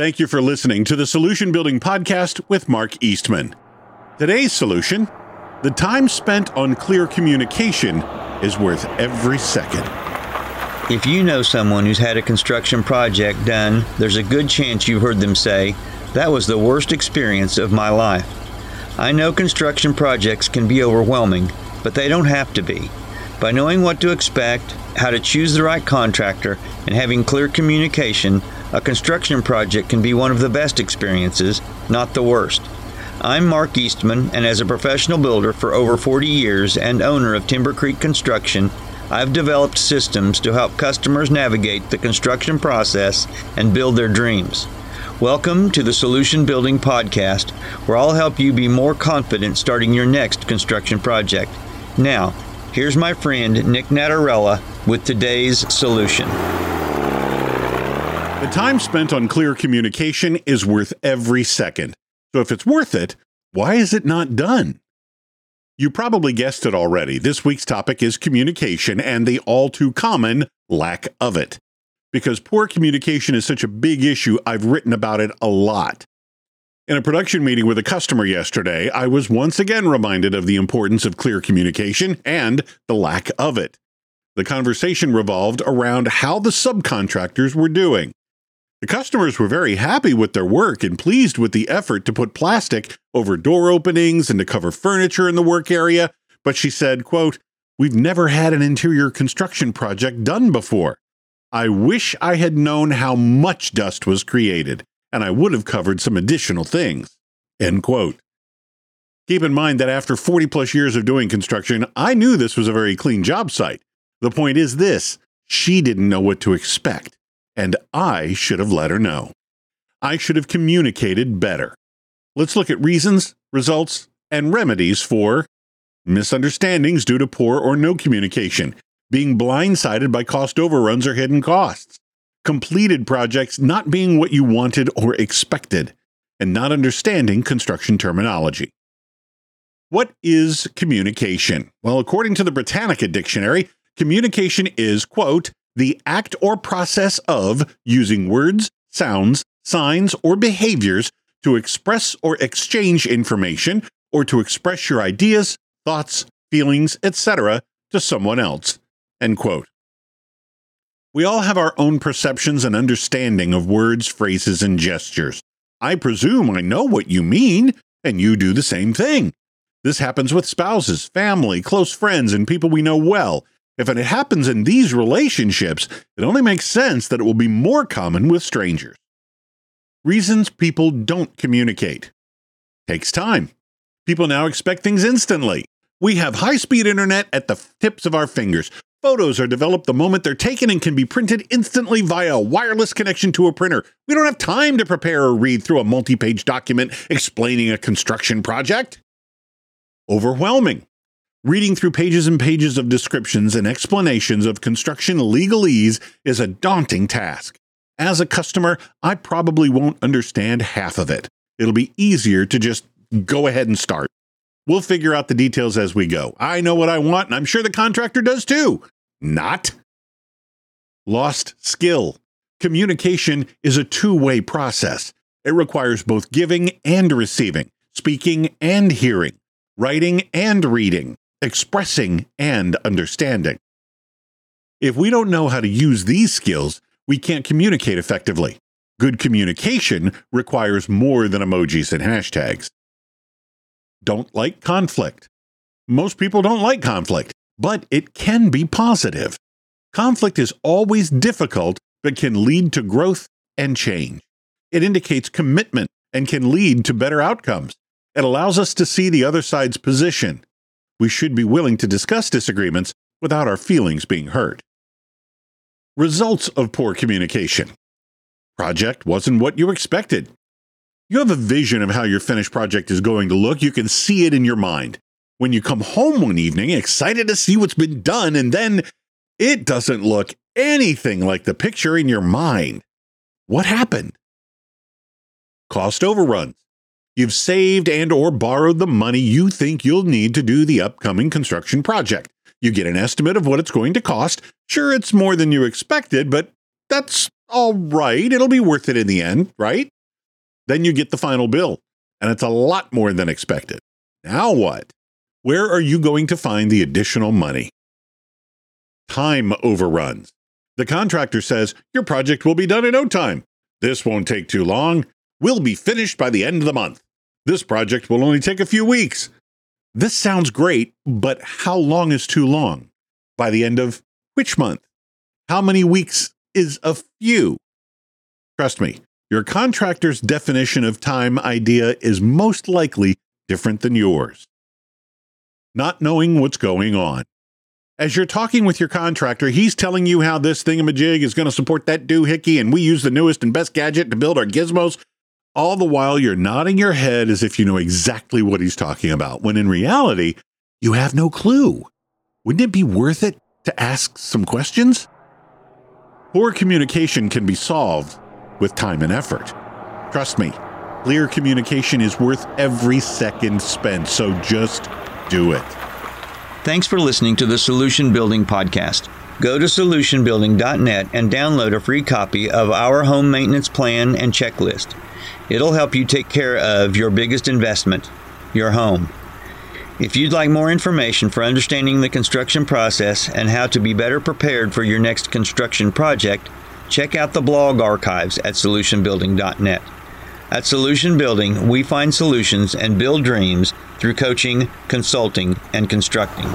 Thank you for listening to the Solution Building Podcast with Mark Eastman. Today's solution the time spent on clear communication is worth every second. If you know someone who's had a construction project done, there's a good chance you've heard them say, That was the worst experience of my life. I know construction projects can be overwhelming, but they don't have to be. By knowing what to expect, how to choose the right contractor, and having clear communication, a construction project can be one of the best experiences, not the worst. I'm Mark Eastman, and as a professional builder for over 40 years and owner of Timber Creek Construction, I've developed systems to help customers navigate the construction process and build their dreams. Welcome to the Solution Building Podcast, where I'll help you be more confident starting your next construction project. Now, here's my friend Nick Natarella with today's solution. The time spent on clear communication is worth every second. So if it's worth it, why is it not done? You probably guessed it already. This week's topic is communication and the all too common lack of it. Because poor communication is such a big issue, I've written about it a lot. In a production meeting with a customer yesterday, I was once again reminded of the importance of clear communication and the lack of it. The conversation revolved around how the subcontractors were doing. The customers were very happy with their work and pleased with the effort to put plastic over door openings and to cover furniture in the work area, but she said, quote, "We've never had an interior construction project done before. I wish I had known how much dust was created, and I would have covered some additional things." End quote. Keep in mind that after 40 plus years of doing construction, I knew this was a very clean job site. The point is this she didn't know what to expect and I should have let her know. I should have communicated better. Let's look at reasons, results, and remedies for misunderstandings due to poor or no communication, being blindsided by cost overruns or hidden costs, completed projects not being what you wanted or expected, and not understanding construction terminology. What is communication? Well, according to the Britannica Dictionary, communication is, quote, the act or process of using words, sounds, signs, or behaviors to express or exchange information or to express your ideas, thoughts, feelings, etc. to someone else. End quote. We all have our own perceptions and understanding of words, phrases, and gestures. I presume I know what you mean, and you do the same thing. This happens with spouses, family, close friends, and people we know well, if it happens in these relationships, it only makes sense that it will be more common with strangers. Reasons people don't communicate takes time. People now expect things instantly. We have high speed internet at the tips of our fingers. Photos are developed the moment they're taken and can be printed instantly via a wireless connection to a printer. We don't have time to prepare or read through a multi page document explaining a construction project. Overwhelming. Reading through pages and pages of descriptions and explanations of construction legalese is a daunting task. As a customer, I probably won't understand half of it. It'll be easier to just go ahead and start. We'll figure out the details as we go. I know what I want, and I'm sure the contractor does too. Not. Lost skill. Communication is a two way process. It requires both giving and receiving, speaking and hearing, writing and reading, expressing, and understanding. If we don't know how to use these skills, we can't communicate effectively. Good communication requires more than emojis and hashtags. Don't like conflict. Most people don't like conflict, but it can be positive. Conflict is always difficult, but can lead to growth and change. It indicates commitment and can lead to better outcomes. It allows us to see the other side's position we should be willing to discuss disagreements without our feelings being hurt. Results of poor communication. Project wasn't what you expected. You have a vision of how your finished project is going to look. You can see it in your mind. When you come home one evening, excited to see what's been done, and then it doesn't look anything like the picture in your mind. What happened? Cost overruns. You've saved and or borrowed the money you think you'll need to do the upcoming construction project. You get an estimate of what it's going to cost. Sure, it's more than you expected, but that's all right, it'll be worth it in the end, right? Then you get the final bill, and it's a lot more than expected. Now what? Where are you going to find the additional money? Time overruns. The contractor says, Your project will be done in no time. This won't take too long. We'll be finished by the end of the month. This project will only take a few weeks. This sounds great, but how long is too long? By the end of which month? How many weeks is a few? Trust me, your contractor's definition of time idea is most likely different than yours. Not knowing what's going on. As you're talking with your contractor, he's telling you how this thingamajig is going to support that doohickey, and we use the newest and best gadget to build our gizmos. All the while, you're nodding your head as if you know exactly what he's talking about, when in reality, you have no clue. Wouldn't it be worth it to ask some questions? Poor communication can be solved with time and effort. Trust me, clear communication is worth every second spent, so just do it. Thanks for listening to the Solution Building Podcast. Go to solutionbuilding.net and download a free copy of our home maintenance plan and checklist. It'll help you take care of your biggest investment, your home. If you'd like more information for understanding the construction process and how to be better prepared for your next construction project, check out the blog archives at solutionbuilding.net. At Solution Building, we find solutions and build dreams through coaching, consulting, and constructing.